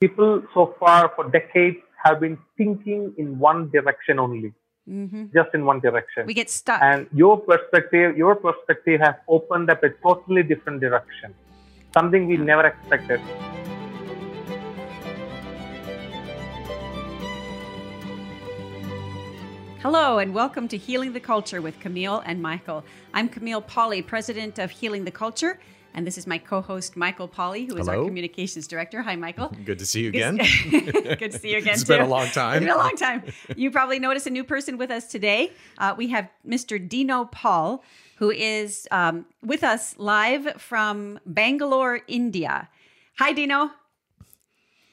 people so far for decades have been thinking in one direction only, hmm just in one direction. We get stuck. and your perspective, your perspective has opened up a totally different direction, something we never expected. Hello, and welcome to Healing the Culture with Camille and Michael. I'm Camille Pauley, president of Healing the Culture, and this is my co host, Michael Pauley, who is our communications director. Hi, Michael. Good to see you again. Good to see you again. It's been a long time. It's been a long time. You probably noticed a new person with us today. Uh, we have Mr. Dino Paul, who is um, with us live from Bangalore, India. Hi, Dino.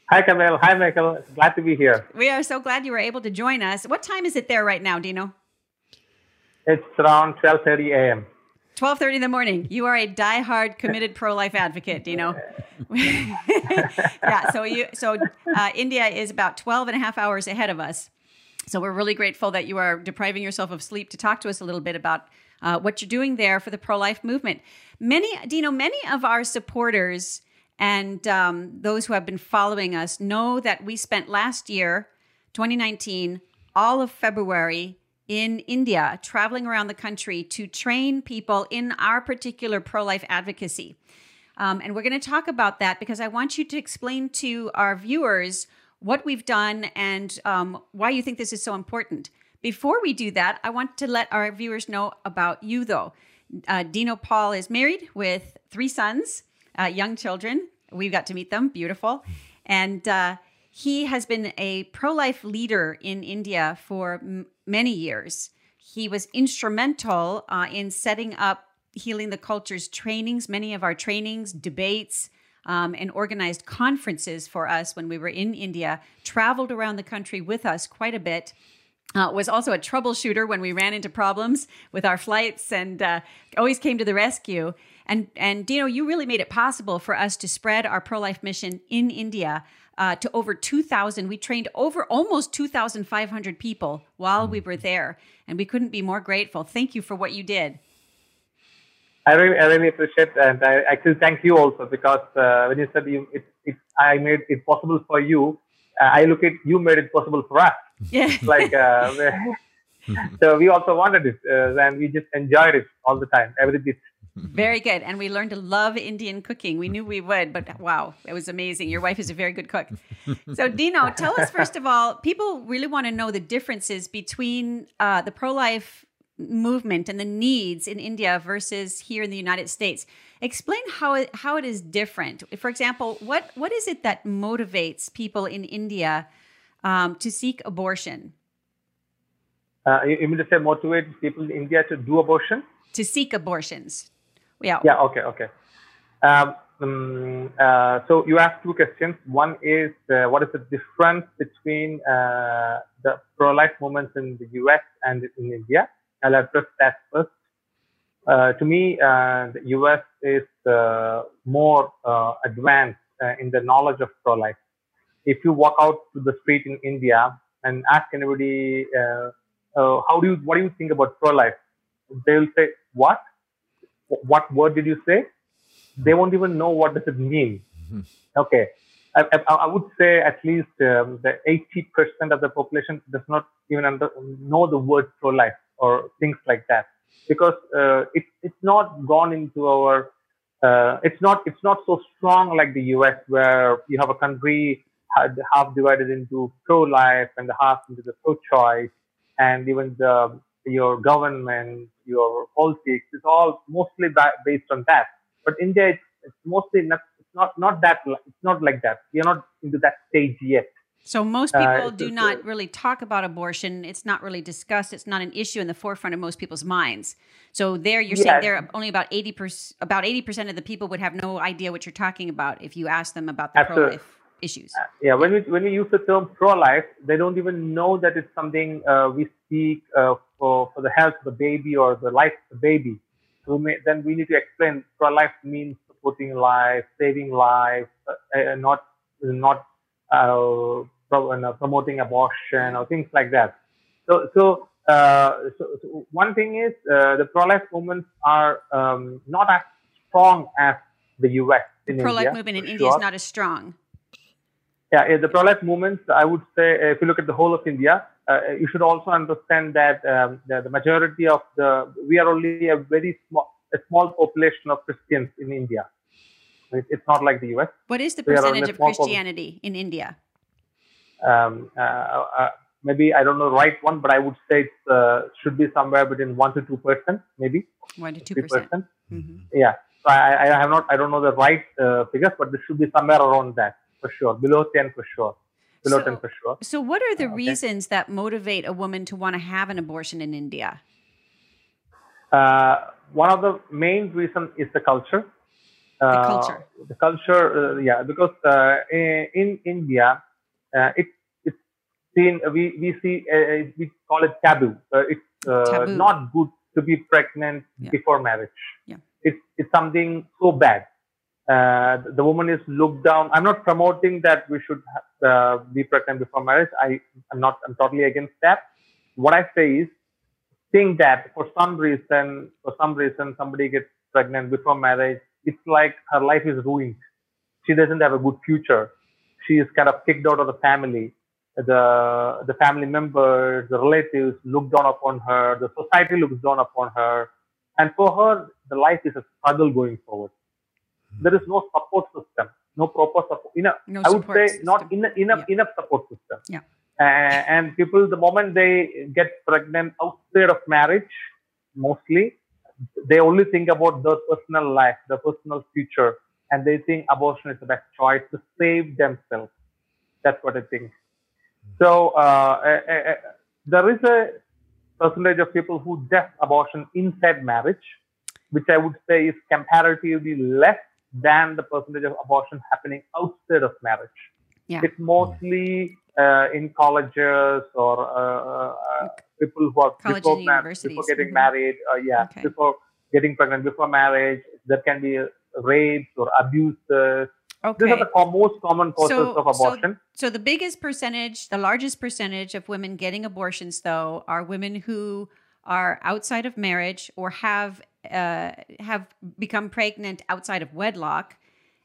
Hi, Camille. Hi, Michael. Glad to be here. We are so glad you were able to join us. What time is it there right now, Dino? It's around 12:30 a.m. 12:30 in the morning. You are a diehard committed pro-life advocate, Dino. yeah, so you so uh, India is about 12 and a half hours ahead of us. So we're really grateful that you are depriving yourself of sleep to talk to us a little bit about uh, what you're doing there for the pro-life movement. Many, Dino, many of our supporters and um, those who have been following us know that we spent last year, 2019, all of February in India, traveling around the country to train people in our particular pro-life advocacy. Um, and we're going to talk about that because I want you to explain to our viewers what we've done and um, why you think this is so important. Before we do that, I want to let our viewers know about you, though. Uh, Dino Paul is married with three sons, uh, young children. We've got to meet them, beautiful. And uh, he has been a pro life leader in India for m- many years. He was instrumental uh, in setting up Healing the Culture's trainings, many of our trainings, debates, um, and organized conferences for us when we were in India, traveled around the country with us quite a bit. Uh, was also a troubleshooter when we ran into problems with our flights and uh, always came to the rescue. And, and Dino, you really made it possible for us to spread our pro life mission in India uh, to over 2,000. We trained over almost 2,500 people while we were there. And we couldn't be more grateful. Thank you for what you did. I really, I really appreciate and I actually thank you also because uh, when you said you, it, it, I made it possible for you. Uh, I look at you made it possible for us. Yeah. Like, uh, so we also wanted it, uh, and we just enjoyed it all the time, every bit. Very good. And we learned to love Indian cooking. We knew we would, but wow, it was amazing. Your wife is a very good cook. So, Dino, tell us first of all, people really want to know the differences between uh, the pro life movement and the needs in India versus here in the United States. Explain how it, how it is different. For example, what, what is it that motivates people in India um, to seek abortion? Uh, you, you mean to say motivate people in India to do abortion? To seek abortions. Yeah. Yeah. Okay. Okay. Um, um, uh, so you asked two questions. One is uh, what is the difference between uh, the pro-life movements in the U.S. and in India? I'll address that first. Uh, to me, uh, the U.S. is uh, more advanced in the knowledge of pro-life. If you walk out to the street in India and ask anybody, how do you, what do you think about pro-life? They will say, what? What word did you say? They won't even know what does it mean. Okay. I, I, I would say at least um, the 80% of the population does not even under, know the word pro-life or things like that because uh, it, it's not gone into our uh, it's not it's not so strong like the US where you have a country ha- half divided into pro-life and the half into the pro-choice and even the your government your politics is all mostly ba- based on that but India it's, it's mostly not it's not not that it's not like that we are not into that stage yet So most Uh, people it's do not uh, really talk about abortion. It's not really discussed. It's not an issue in the forefront of most people's minds. So there, you're saying Yes. there only about eighty percent about eighty percent of the people would have no idea what you're talking about if you ask them about the pro life issues. yeah when we when we use the term pro-life they don't even know that it's something uh, we speak uh, for for the health of the baby or the life of the baby. So may, then we need to explain pro-life means supporting life saving life uh, uh, not not uh, pro- promoting abortion or things like that. So so uh, so, so one thing is uh, the pro-life movements are um, not as strong as the US in Pro life India, movement in for India is not as strong. Yeah, the pro-life movement, I would say, if you look at the whole of India, uh, you should also understand that um, the, the, majority of the, we are only a very small, a small population of Christians in India. It's not like the US. What is the percentage of Christianity in India? Um, uh, uh, maybe I don't know the right one, but I would say it uh, should be somewhere between one to two percent, maybe one to two percent. Mm-hmm. Yeah, so I, I, have not, I don't know the right uh, figures, but this should be somewhere around that for sure, below ten for sure, so, for sure. So, what are the okay. reasons that motivate a woman to want to have an abortion in India? Uh, one of the main reasons is the culture. Uh, the culture. The culture, uh, yeah, because uh, in, in India, it it's seen we we see uh, we call it taboo. Uh, it's uh, taboo. not good to be pregnant yeah. before marriage. Yeah. It's it's something so bad. Uh, the woman is looked down. I'm not promoting that we should uh, be pregnant before marriage. I am not. I'm totally against that. What I say is, think that for some reason, for some reason, somebody gets pregnant before marriage. It's like her life is ruined. She doesn't have a good future. She is kind of kicked out of the family the the family members, the relatives look down upon her, the society looks down upon her, and for her, the life is a struggle going forward. There is no support system, no proper support. Enough, no I would say system. not enough enough, yeah. enough support system. Yeah. Uh, and people, the moment they get pregnant outside of marriage, mostly, they only think about their personal life, their personal future, and they think abortion is the best choice to save themselves. That's what I think. So uh, uh, uh, there is a percentage of people who do abortion inside marriage, which I would say is comparatively less than the percentage of abortion happening outside of marriage. Yeah. It's mostly uh, in colleges or uh, uh, people who are College before, before getting mm-hmm. married. yeah, okay. before getting pregnant, before marriage. There can be rapes or abuses Okay. These are the most common causes so, of abortion. So, so the biggest percentage, the largest percentage of women getting abortions, though, are women who are outside of marriage or have uh, have become pregnant outside of wedlock,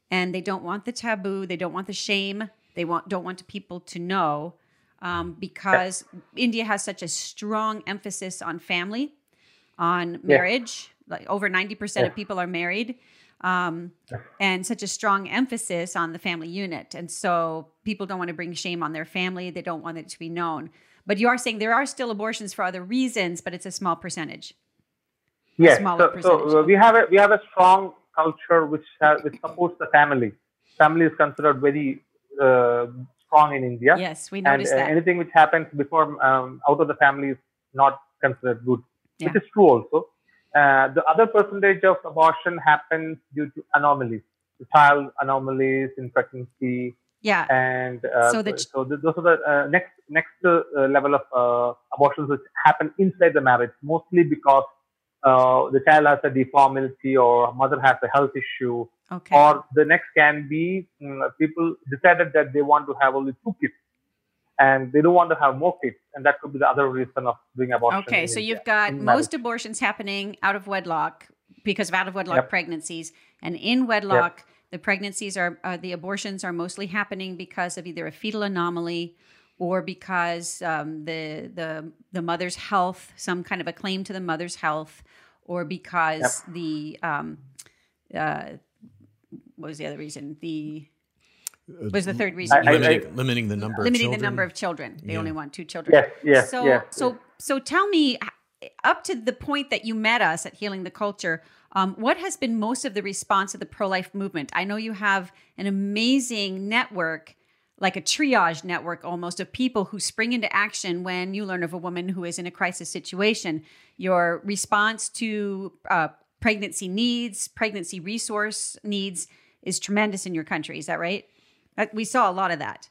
and they don't want the taboo, they don't want the shame, they want don't want people to know, um, because India has such a strong emphasis on family, on marriage. Like over ninety percent of people are married um, and such a strong emphasis on the family unit. And so people don't want to bring shame on their family. They don't want it to be known. But you are saying there are still abortions for other reasons, but it's a small percentage. Yes. So, so, uh, we have a we have a strong culture which which supports the family. Family is considered very uh, strong in India. Yes, we noticed and, uh, that. anything which happens before um, out of the family is not considered good, yeah. which is true also. Uh, the other percentage of abortion happens due to anomalies, child anomalies in pregnancy. Yeah. And uh, so, the, so those are the uh, next next uh, level of uh, abortions which happen inside the marriage, mostly because the child has a deformity or mother has a health issue. Okay. Or the next can be um, people decided that they want to have only two kids and they don't want to have more kids and that could be the other reason of doing abortion okay so you've got most abortions happening out of wedlock because of out of wedlock yep. pregnancies and in wedlock yep. The pregnancies are uh, the abortions are mostly happening because of either a fetal anomaly or because um, the the the mother's health some kind of a claim to the mother's health or because yep. the um, uh, what was the other reason the was the third reason. I, I, limiting, I, limiting, the number. Limiting the number of children. They yeah. only want two children. Yes. Yes. So yes, so yes. so tell me, up to the point that you met us at Healing the Culture, um, what has been most of the response of the pro life movement? I know you have an amazing network. Like a triage network almost of people who spring into action when you learn of a woman who is in a crisis situation. Your response to uh, pregnancy needs, pregnancy resource needs is tremendous in your country. Is that right? We saw a lot of that.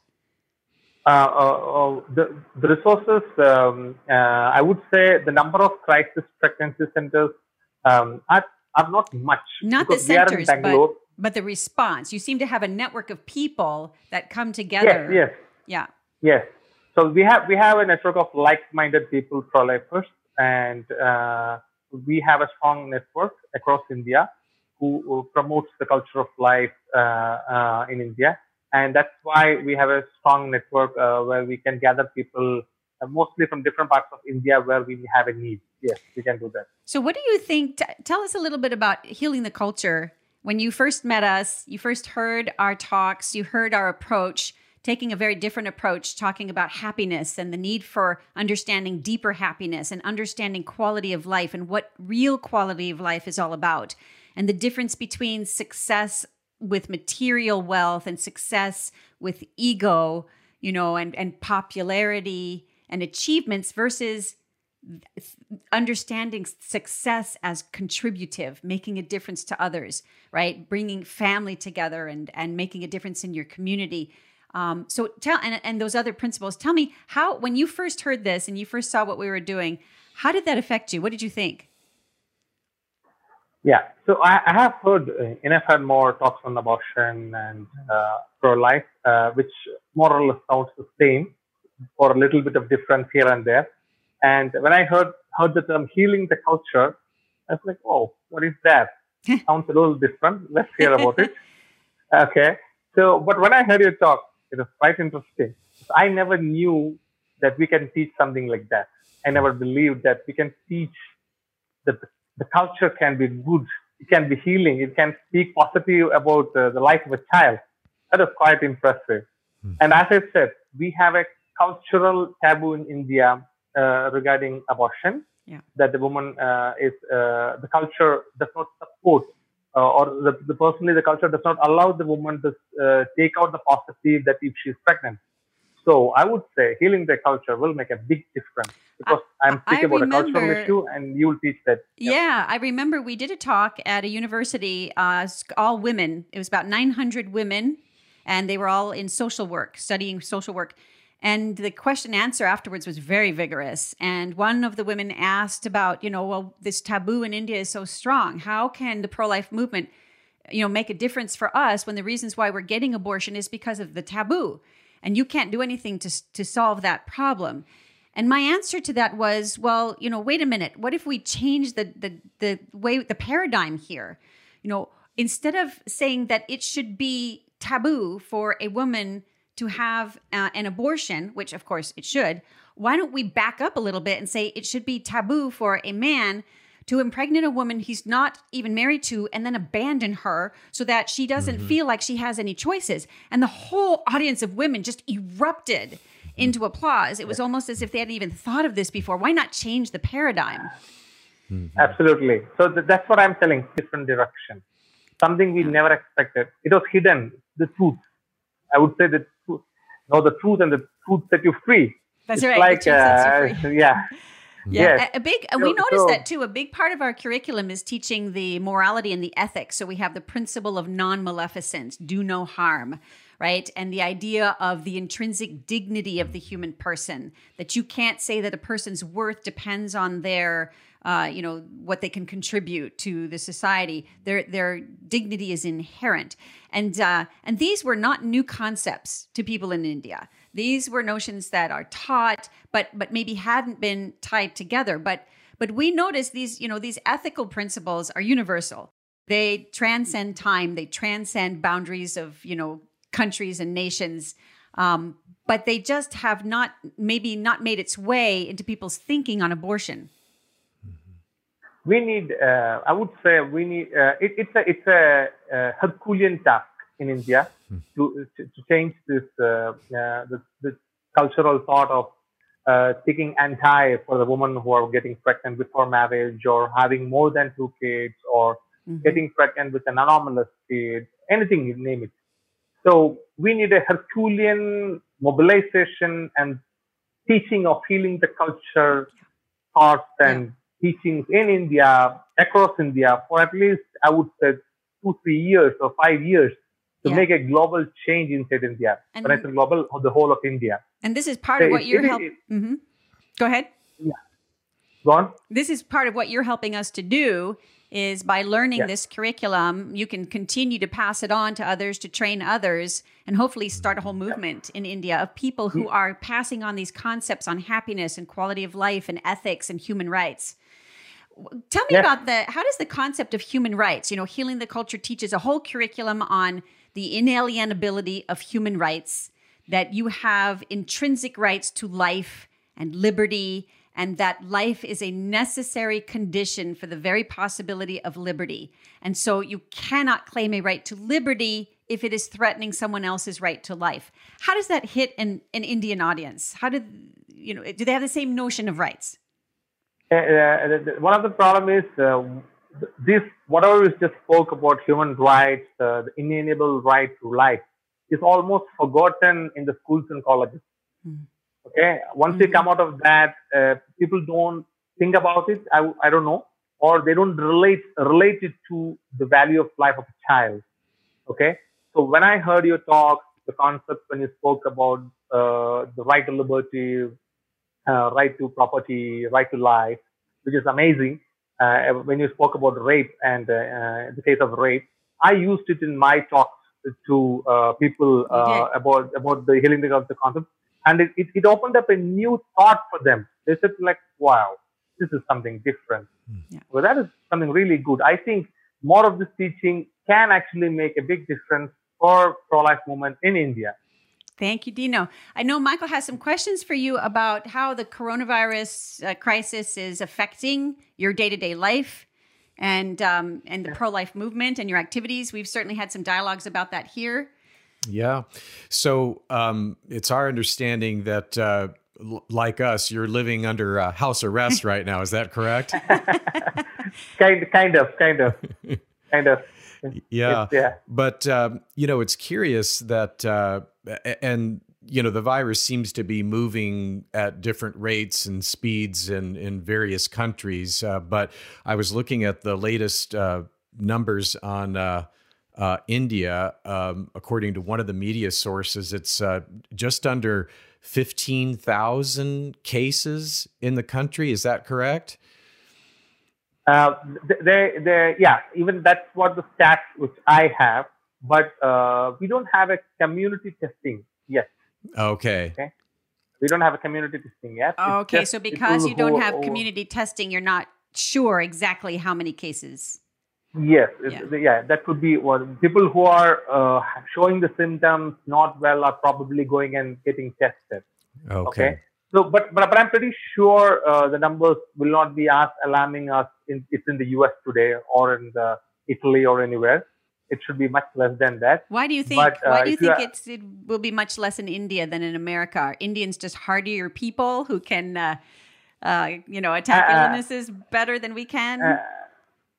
Uh, uh, uh, the, the resources, um, uh, I would say the number of crisis pregnancy centers um, are, are not much. Not the centers, but, but the response. You seem to have a network of people that come together. Yes, yes. Yeah. Yes. So we have we have a network of like-minded people, pro-lifers, and uh, we have a strong network across India who, who promotes the culture of life uh, in India and that's why we have a strong network uh, where we can gather people uh, Uh, mostly from different parts of India where we have a need. Yes, we can do that. So, what do you think? T- tell us a little bit about healing the culture. When you first met us, you first heard our talks, you heard our approach, taking a very different approach, talking about happiness and the need for understanding deeper happiness and understanding quality of life and what real quality of life is all about, and the difference between success with material wealth and success with ego, you know, and, and popularity and achievements versus understanding success as contributive making a difference to others right? Bringing family together and and making a difference in your community. Um, so tell and, and those other principles tell me how when you first heard this and you first saw what we were doing how did that affect you? What did you think? Yeah. So i, I have heard uh, and more talks on abortion and uh, pro-life uh, which more or less sounds the same for a little bit of difference here and there and when I heard heard the term healing the culture, I was like, oh, what is that? Sounds a little different. Let's hear about it. Okay. So, but when I heard you talk, it was quite interesting. I never knew that we can teach something like that. I never believed that we can teach that the culture can be good. It can be healing. It can speak positive about uh, the life of a child. That is quite impressive. Hmm. And as I said, we have a cultural taboo in India uh, regarding abortion yeah. that the woman uh, is uh, the culture does not support or the, the personally the culture does not allow the woman to take out the positive that if she's pregnant. So I would say healing the culture will make a big difference because I, am speaking about remember, a cultural issue and you will teach that. Yeah. yeah. I remember we did a talk at a university, uh, all women. It was about 900 women, and they were all in social work, studying social work. And the question answer afterwards was very vigorous. And one of the women asked about, you know, well, this taboo in India is so strong. How can the pro life movement, you know, make a difference for us when the reasons why we're getting abortion is because of the taboo? And you can't do anything to, to solve that problem. And my answer to that was, well, you know, wait a minute. What if we change the the the way the paradigm here? You know, instead of saying that it should be taboo for a woman to have uh, an abortion, which of course it should, why don't we back up a little bit and say it should be taboo for a man to impregnate a woman he's not even married to and then abandon her so that she doesn't mm-hmm. feel like she has any choices? And the whole audience of women just erupted into applause. It was almost as if they hadn't even thought of this before. Why not change the paradigm? Mm-hmm. Absolutely. So th- that's what I'm telling. Different direction. Something we yeah. never expected. It was hidden. The truth. I would say that know the truth and the truth set you free. That's it's right. Like, uh, yeah. Yeah, yes. a, a, big. So, we noticed so, that too. A big part of our curriculum is teaching the morality and the ethics. So we have the principle of non-maleficence, do no harm, right? And the idea of the intrinsic dignity of the human person. That you can't say that a person's worth depends on their uh, you know what they can contribute to the society. Their their dignity is inherent, and uh, and these were not new concepts to people in India. These were notions that are taught, but but maybe hadn't been tied together. But but we notice these you know these ethical principles are universal. They transcend time. They transcend boundaries of you know countries and nations. Um, but they just have not maybe not made its way into people's thinking on abortion we need, uh, I would say, we need. Uh, it, it's a it's a, a, Herculean task in India to, to, change this uh, uh this, this cultural thought of uh, taking anti for the women who are getting pregnant before marriage or having more than two kids or mm-hmm. getting pregnant with an anomalous kid, anything you name it. So we need a Herculean mobilization and teaching of healing the culture, thoughts, and teachings in India, across India, for at least, I would say, two, three years or five years to yeah. make a global change inside India. And when I say global, the whole of India. And this is part so of what you're helping. Mm-hmm. Go ahead. Yeah. Go on. This is part of what you're helping us to do is by learning yes. this curriculum, you can continue to pass it on to others, to train others, and hopefully start a whole movement in India of people who mm. are passing on these concepts on happiness and quality of life and ethics and human rights. Tell me about the how does the concept of human rights, you know, healing the culture teaches a whole curriculum on the inalienability of human rights, that you have intrinsic rights to life and liberty, and that life is a necessary condition for the very possibility of liberty. And so you cannot claim a right to liberty if it is threatening someone else's right to life. How does that hit an, an Indian audience? How did you know? Do they have the same notion of rights? Uh, uh, one of the problem is uh, this whatever we just spoke about human rights, uh, the inalienable right to life, is almost forgotten in the schools and colleges. Mm. Okay, once mm-hmm. they come out of that, uh, people don't think about it. I, I don't know, or they don't relate relate it to the value of life of a child. Okay, so when I heard your talk, the concept when you spoke about uh, the right to liberty, uh, right to property, right to life, which is amazing. Uh, when you spoke about rape and uh, uh, the case of rape, I used it in my talks to uh, people about about the healing of the concept, and it, it, it, opened up a new thought for them. They said like, "Wow, this is something different." Hmm. Yeah. Well, that is something really good. I think more of this teaching can actually make a big difference for pro-life movement in India. Thank you, Dino. I know Michael has some questions for you about how the coronavirus uh, crisis is affecting your day-to-day life and um, and the pro-life movement and your activities. We've certainly had some dialogues about that here. Yeah. So um, it's our understanding that, uh, l- like us, you're living under uh, house arrest right now. Is that correct? kind, kind of, kind of, kind of. Yeah. yeah. But, um, you know, it's curious that, uh, and, you know, the virus seems to be moving at different rates and speeds in, in various countries. Uh, but I was looking at the latest uh, numbers on uh, India. Um, according to one of the media sources, it's uh, just under 15,000 cases in the country. Is that correct? Uh, they, they, yeah, even that's what the stats which I have, but uh, we don't have a community testing yet. Okay. Okay. We don't have a community testing yet. okay, so because you don't have community testing, you're not sure exactly how many cases. Yes, yeah, yeah that could be one. People who are uh, showing the symptoms not well are probably going and getting tested. Okay. okay? So, but, but but I'm pretty sure uh, the numbers will not be as alarming as in, it's in the U.S. today or in the Italy or anywhere. It should be much less than that. Why do you think? But, uh, why do you think it's, it will be much less in India than in America? Are Indians just hardier people who can, uh, uh, you know, attack uh, illnesses better than we can?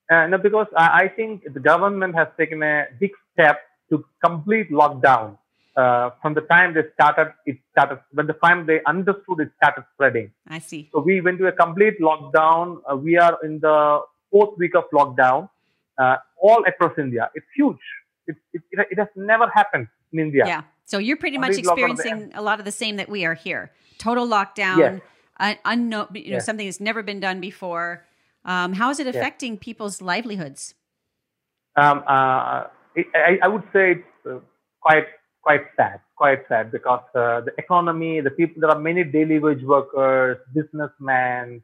Uh, no, because I, I think the government has taken a big step to complete lockdown uh, from the time they started, it started, when the time they understood it started spreading. I see. So we went to a complete lockdown. Uh, we are in the fourth week of lockdown, uh, all across India. It's huge. It, it, it, has never happened in India. Yeah. So you're pretty much experiencing a lot of the same that we are here. Total lockdown, yes. un- unknown, you know, yes. something that's never been done before. Um, how is it affecting yes. people's livelihoods? Um, uh, I, I, would say it's uh, quite quite sad, quite sad because uh, the economy, the people, there are many daily wage workers, businessmen,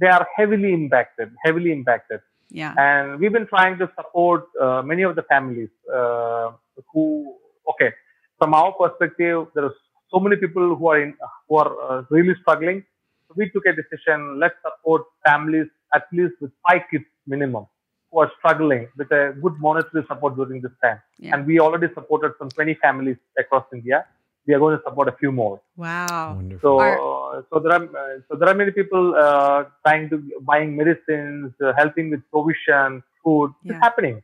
they are heavily impacted, heavily impacted. Yeah. And we've been trying to support uh, many of the families uh, who, okay, from our perspective, there are so many people who are in, who are uh, really struggling. So we took a decision. Let's support families at least with five kids minimum who are struggling with a good monetary support during this time. Yeah. And we already supported some 20 families across India. We are going to support a few more. Wow! Wonderful. So, uh, so there are uh, so there are many people uh, trying to buying medicines, uh, helping with provision, food. Yeah. It's happening.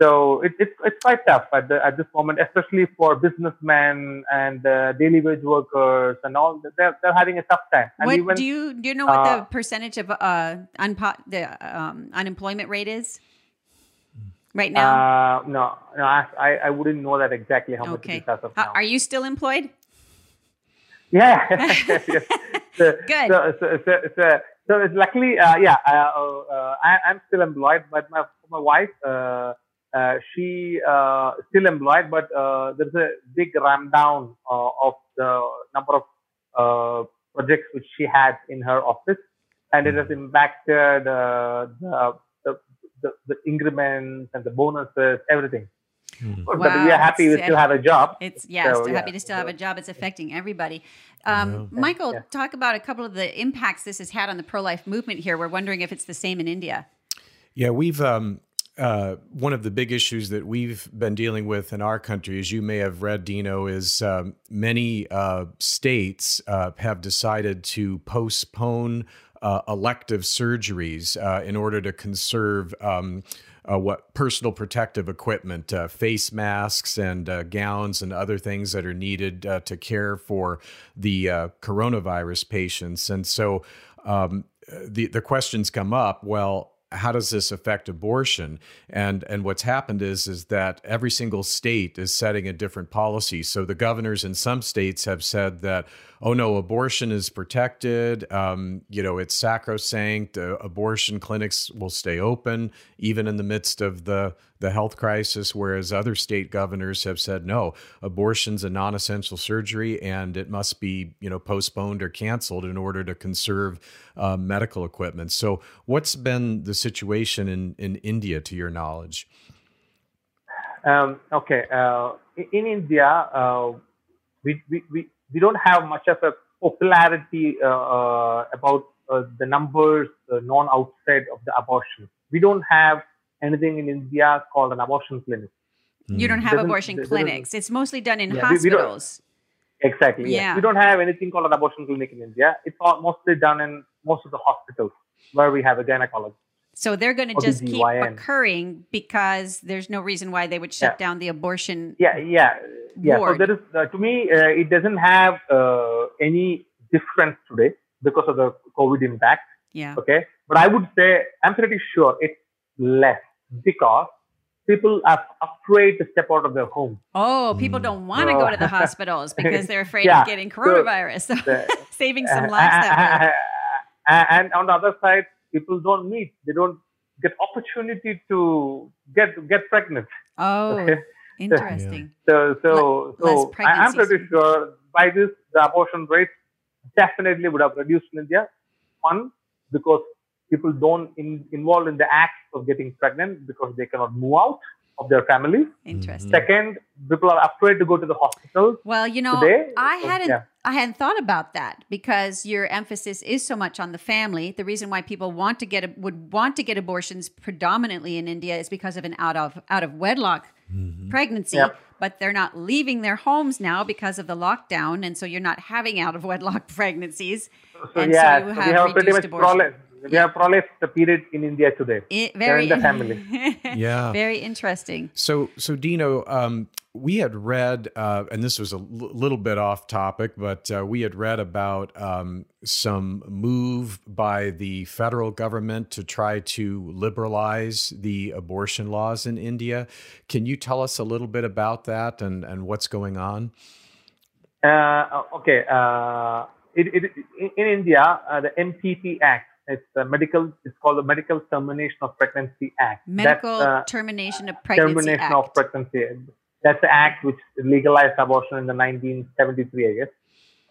So it, it's it's quite tough at the, at this moment, especially for businessmen and uh, daily wage workers and all. They're they're having a tough time. And what even, do you do you know what uh, the percentage of uh unpo- the um, unemployment rate is right now? Uh, no, no, I I wouldn't know that exactly how okay. much it is as of now. Are you still employed? Yeah. so, Good. So, so, so, so, so luckily, uh, yeah, uh, uh, I, am still employed, but my my wife. Uh, she uh, still employed, but uh, there's a big ramp down uh, of the number of uh, projects which she had in her office, and it has impacted the, the, the, the increments and the bonuses, everything. Mm. Wow. But we are happy it's, to still have a job. It's yes, so, yeah. happy to still have a job. It's affecting everybody. Um, yeah. Michael, yeah. talk about a couple of the impacts this has had on the pro-life movement here. We're wondering if it's the same in India. Yeah, we've um, uh, one of the big issues that we've been dealing with in our country, as you may have read, Dino, is um, many uh, states uh, have decided to postpone uh, elective surgeries uh, in order to conserve. Um, uh, what personal protective equipment, uh, face masks and uh, gowns and other things that are needed uh, to care for the coronavirus patients. And so um, the the questions come up. Well, how does this affect abortion? And and what's happened is is that every single state is setting a different policy. So the governors in some states have said that oh no abortion is protected. Um, you know it's sacrosanct. Uh, abortion clinics will stay open even in the midst of the the health crisis whereas other state governors have said no abortion's a non-essential surgery and it must be you know postponed or canceled in order to conserve uh, medical equipment. So what's been the situation in in India to your knowledge? Um, okay uh, in India uh, we, we, we we don't have much of a popularity uh, uh, about uh, the numbers known outside of the abortion. We don't have anything in India called an abortion clinic. You don't have abortion clinics. It's mostly done in yeah, hospitals. We, we exactly. Yeah. Yes. We don't have anything called an abortion clinic in India. It's all mostly done in most of the hospitals where we have a gynecologist. So they're going to just keep occurring because there's no reason why they would shut yeah. down the abortion. Yeah, yeah, yeah. Ward. So there is, uh, to me, uh, it doesn't have uh, any difference today because of the COVID impact. Yeah. Okay. But I would say I'm pretty sure it's less because people are afraid to step out of their home. Oh, people mm. don't want to go to the hospitals because they're afraid yeah. of getting coronavirus. So, so saving some lives that way. And on the other side, people don't meet. They don't get opportunity to get get pregnant. Oh, okay? Interesting. So so so I'm pretty sure by this the abortion rate definitely would have reduced in India. One because people don't in, involve in the act of getting pregnant because they cannot move out of their families. Interesting. Mm-hmm. Second, people are afraid to go to the hospital. Well, you know, today. I hadn't yeah. I hadn't thought about that because your emphasis is so much on the family. The reason why people want to get would want to get abortions predominantly in India is because of an out of out of wedlock mm-hmm. pregnancy, yep. but they're not leaving their homes now because of the lockdown, and so you're not having out of wedlock pregnancies. So, and yeah, so you have, so we have pretty much abortion. We have prolapse the period in India today. It, very in the family. yeah. Very interesting. So, so Dino, um, we had read, uh, and this was a l- little bit off topic, but uh, we had read about um, some move by the federal government to try to liberalize the abortion laws in India. Can you tell us a little bit about that and, and what's going on? Uh, okay. Uh, it, it, in India, uh, the MTP Act, it's a medical. It's called the Medical Termination of Pregnancy Act. Medical uh, Termination of Pregnancy Termination Act. of Pregnancy. That's the act which legalized abortion in the 1973, I guess.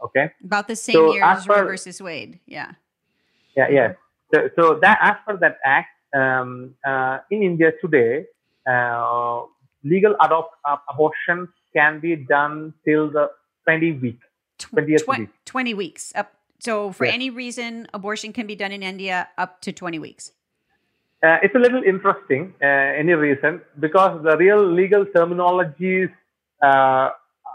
Okay. About the same so year as Roe versus Wade. Yeah. Yeah. Yeah. So, so that as per that act, um, uh, in India today, uh, legal adopt uh, abortion can be done till the 20 week, 20th Tw- week. 20 weeks up so, for yes. any reason, abortion can be done in India up to 20 weeks. Uh, it's a little interesting, uh, any reason, because the real legal terminologies uh,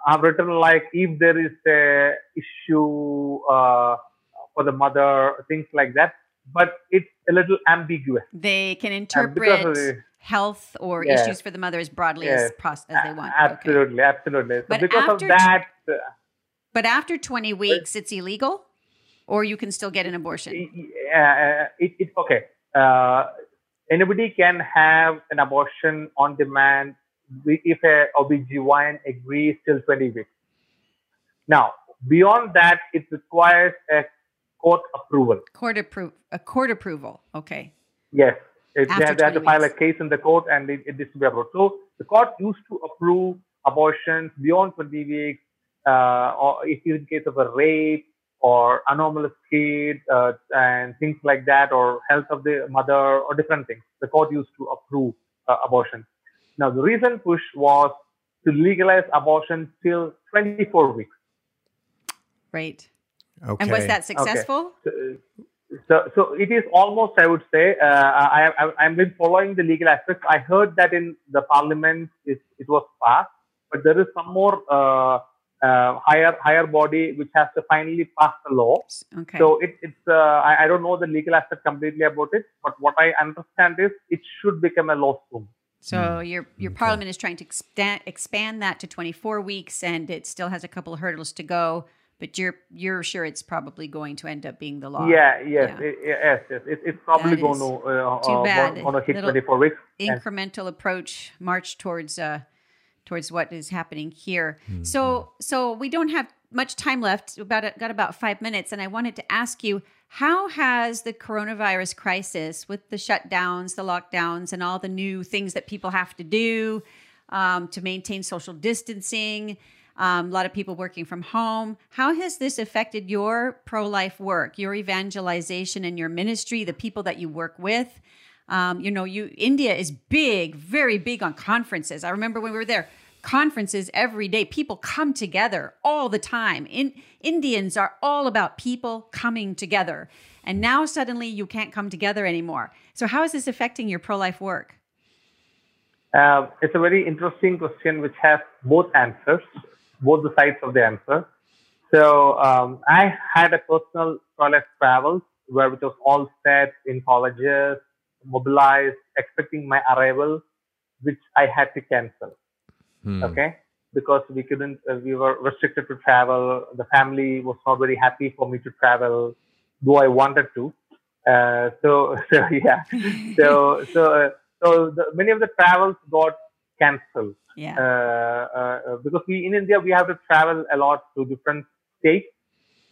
are written like if there is a issue uh, for the mother, things like that. But it's a little ambiguous. They can interpret the, health or yes, issues for the mother as broadly yes, as, as they want. Absolutely, okay. absolutely. So but because of that. Uh, but after 20 weeks, it's illegal? Or you can still get an abortion? Uh, it, it, okay. Uh, anybody can have an abortion on demand if a OBGYN agrees till 20 weeks. Now, beyond that, it requires a court approval. Court approval. A court approval. Okay. Yes. It, they, have, they have to file a case in the court and it, it is to be approved. So the court used to approve abortions beyond 20 weeks, uh, or if in case of a rape or anomalous kid uh, and things like that, or health of the mother, or different things. The court used to approve uh, abortion. Now, the recent push was to legalize abortion till 24 weeks. Right. Okay. And was that successful? Okay. So, so, so, it is almost, I would say, uh, I, I, I've been following the legal aspects. I heard that in the parliament it, it was passed, but there is some more uh, uh, higher higher body which has to finally pass the law. Okay. So it, it's uh, I, I don't know the legal aspect completely about it, but what I understand is it should become a law soon. So mm. your your okay. parliament is trying to expand expand that to 24 weeks, and it still has a couple of hurdles to go. But you're you're sure it's probably going to end up being the law. Yeah, yes, yeah. It, yes, yes. It, it's probably that going to uh, too bad. going to hit Little 24 weeks. Incremental and, approach, march towards uh, towards what is happening here. Mm-hmm. So so we don't have much time left. About got about five minutes, and I wanted to ask you how has the coronavirus crisis, with the shutdowns, the lockdowns, and all the new things that people have to do um, to maintain social distancing, um, a lot of people working from home, how has this affected your pro life work, your evangelization, and your ministry, the people that you work with? Um, you know, you India is big, very big on conferences. I remember when we were there, conferences every day. People come together all the time. In, Indians are all about people coming together. And now suddenly you can't come together anymore. So, how is this affecting your pro life work? Uh, it's a very interesting question which has both answers, both the sides of the answer. So, um, I had a personal pro life travels where it was all set in colleges, mobilized, expecting my arrival, which I had to cancel. Hmm. Okay. Because we couldn't, uh, we were restricted to travel. The family was not very happy for me to travel, though I wanted to. Uh, so, so yeah. so, so, uh, so the, many of the travels got cancelled. Yeah. Uh, uh, because we in India we have to travel a lot to different states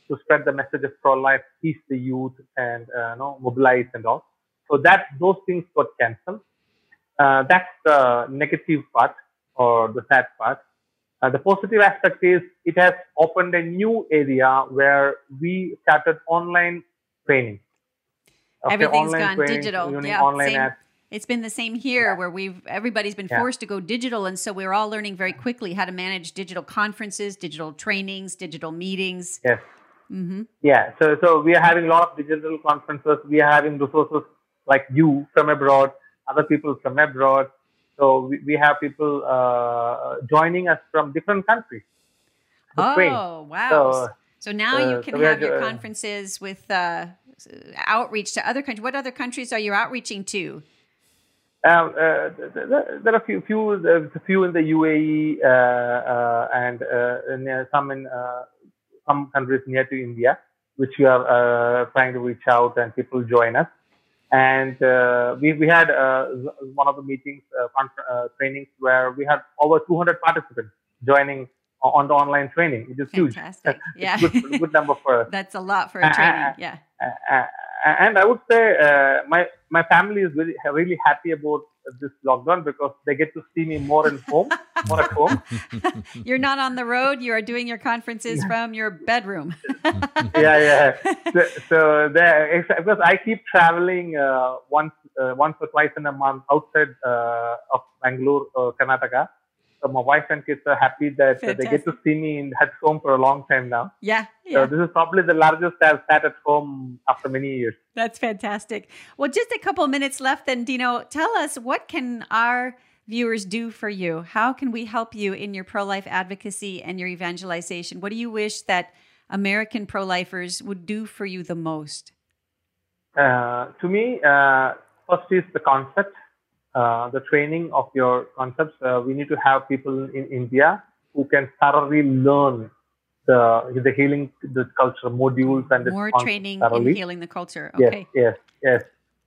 to spread the message of pro-life, teach the youth, and uh, you know, mobilize and all. So that those things got cancelled. Uh, that's the negative part or the sad part. Uh, the positive aspect is it has opened a new area where we started online training. Okay, Everything's gone training, digital. Yeah, online same. It's been the same here yeah. where we've everybody's been yeah. forced to go digital and so we're all learning very quickly how to manage digital conferences, digital trainings, digital meetings. Yes. Mm-hmm. Yeah, so so we are having a lot of digital conferences. We are having resources like you from abroad, other people from abroad. So we, we have people uh, joining us from different countries. Oh, train. wow. So, so now uh, you can so have your conferences with uh, outreach to other countries. What other countries are you outreaching to? Um, uh, there are a few, few, a few in the UAE uh, uh, and uh, some in some countries near to India, which we are trying to reach out and people join us. And uh, we, we had uh, one of the meetings, uh, uh, trainings, where we had over 200 participants joining on the online training, which is Fantastic. huge. yeah. good, good number for us. That's a lot for a training. Yeah. and I would say uh, my my family is really really happy about this lockdown because they get to see me more at home, more at home. You're not on the road. You are doing your conferences from your bedroom. yeah, yeah. So, so there, because I keep traveling uh, once uh, once or twice in a month outside uh, of Bangalore, uh, Karnataka. So my wife and kids are happy that they get to see me in, at home for a long time now. Yeah, yeah. So this is probably the largest I've sat at home after many years. That's fantastic. Well, just a couple minutes left then, Dino. Tell us what can our viewers do for you? How can we help you in your pro-life advocacy and your evangelization? What do you wish that American pro-lifers would do for you the most? Uh, to me, uh, first is the concept uh, the training of your concepts, uh, we need to have people in India who can thoroughly learn the the healing the culture modules and more training thoroughly. in healing the culture. Okay. Yes, yes, yes.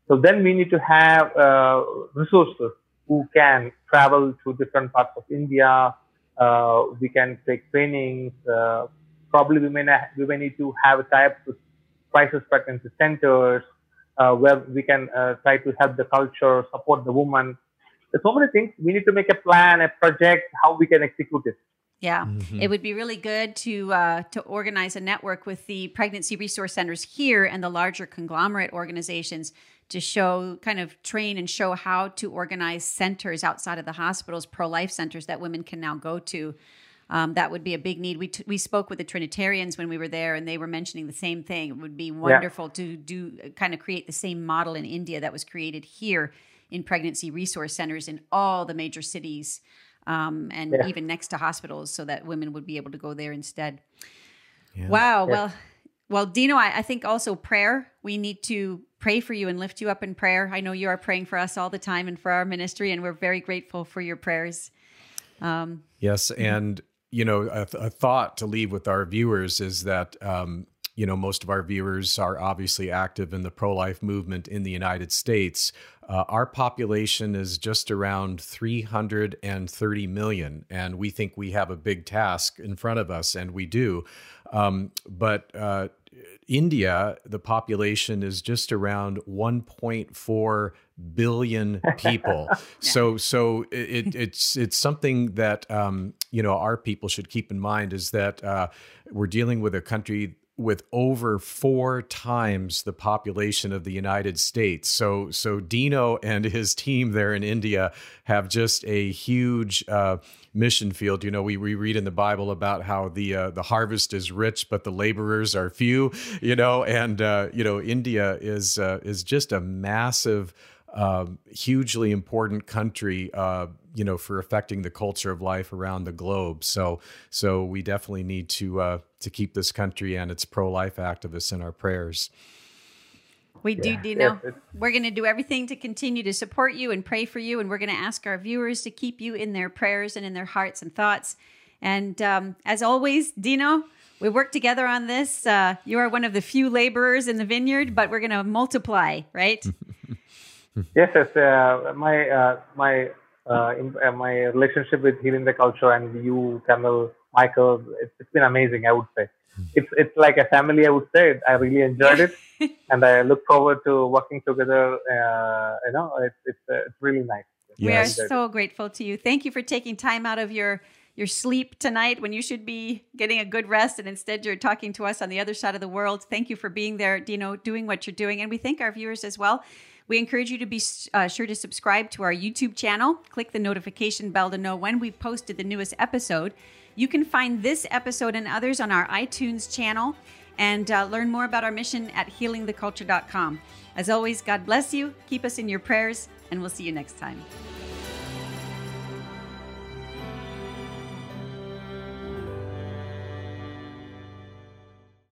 So then we need to have uh, resources who can travel to different parts of India. Uh, we can take trainings. Uh, probably we may not, we may need to have a type with crisis pregnancy centers where we can uh, try to help the culture, support the woman. There's so many things. We need to make a plan, a project, how we can execute it. Yeah, mm-hmm. it would be really good to uh, to organize a network with the pregnancy resource centers here and the larger conglomerate organizations to show, kind of train and show how to organize centers outside of the hospitals, pro life centers that women can now go to. Um, that would be a big need. We, t- we spoke with the Trinitarians when we were there, and they were mentioning the same thing. It would be wonderful yeah. to do kind of create the same model in India that was created here in pregnancy resource centers in all the major cities um, and yeah. even next to hospitals so that women would be able to go there instead. Yeah. Wow. Yeah. Well, well, Dino, I, I, think also prayer. We need to pray for you and lift you up in prayer. I know you are praying for us all the time and for our ministry, and we're very grateful for your prayers. Um, yes, and you know, a, a, thought to leave with our viewers is that um, you know most of our viewers are obviously active in the pro-life movement in the United States. Uh, our population is just around 330 million, and we think we have a big task in front of us, and we do. Um, but uh, India, the population is just around 1.4 billion people. yeah. So, so it, it's it's something that um, you know our people should keep in mind is that uh, we're dealing with a country with over four times the population of the United States. So, so Dino and his team there in India have just a huge uh, mission field. You know, we, we read in the Bible about how the uh, the harvest is rich, but the laborers are few. You know, and uh, you know, India is uh, is just a massive. Um, hugely important country, uh, you know, for affecting the culture of life around the globe. So, so we definitely need to uh, to keep this country and its pro life activists in our prayers. We yeah. do, Dino. Yeah. We're going to do everything to continue to support you and pray for you. And we're going to ask our viewers to keep you in their prayers and in their hearts and thoughts. And um, as always, Dino, we work together on this. Uh, you are one of the few laborers in the vineyard, but we're going to multiply, right? yes, yes. Uh, my uh, my uh, in, uh, my relationship with healing the culture and you, Camille, Michael, it's, it's been amazing. I would say hmm. it's it's like a family. I would say I really enjoyed it, and I look forward to working together. Uh, you know, it's it's uh, it's really nice. Yes. We are so grateful to you. Thank you for taking time out of your your sleep tonight when you should be getting a good rest and instead you're talking to us on the other side of the world. Thank you for being there, Dino, doing what you're doing. And we thank our viewers as well. We encourage you to be uh, sure to subscribe to our YouTube channel. Click the notification bell to know when we've posted the newest episode. You can find this episode and others on our iTunes channel and uh, learn more about our mission at healingtheculture.com. As always, God bless you, keep us in your prayers, and we'll see you next time.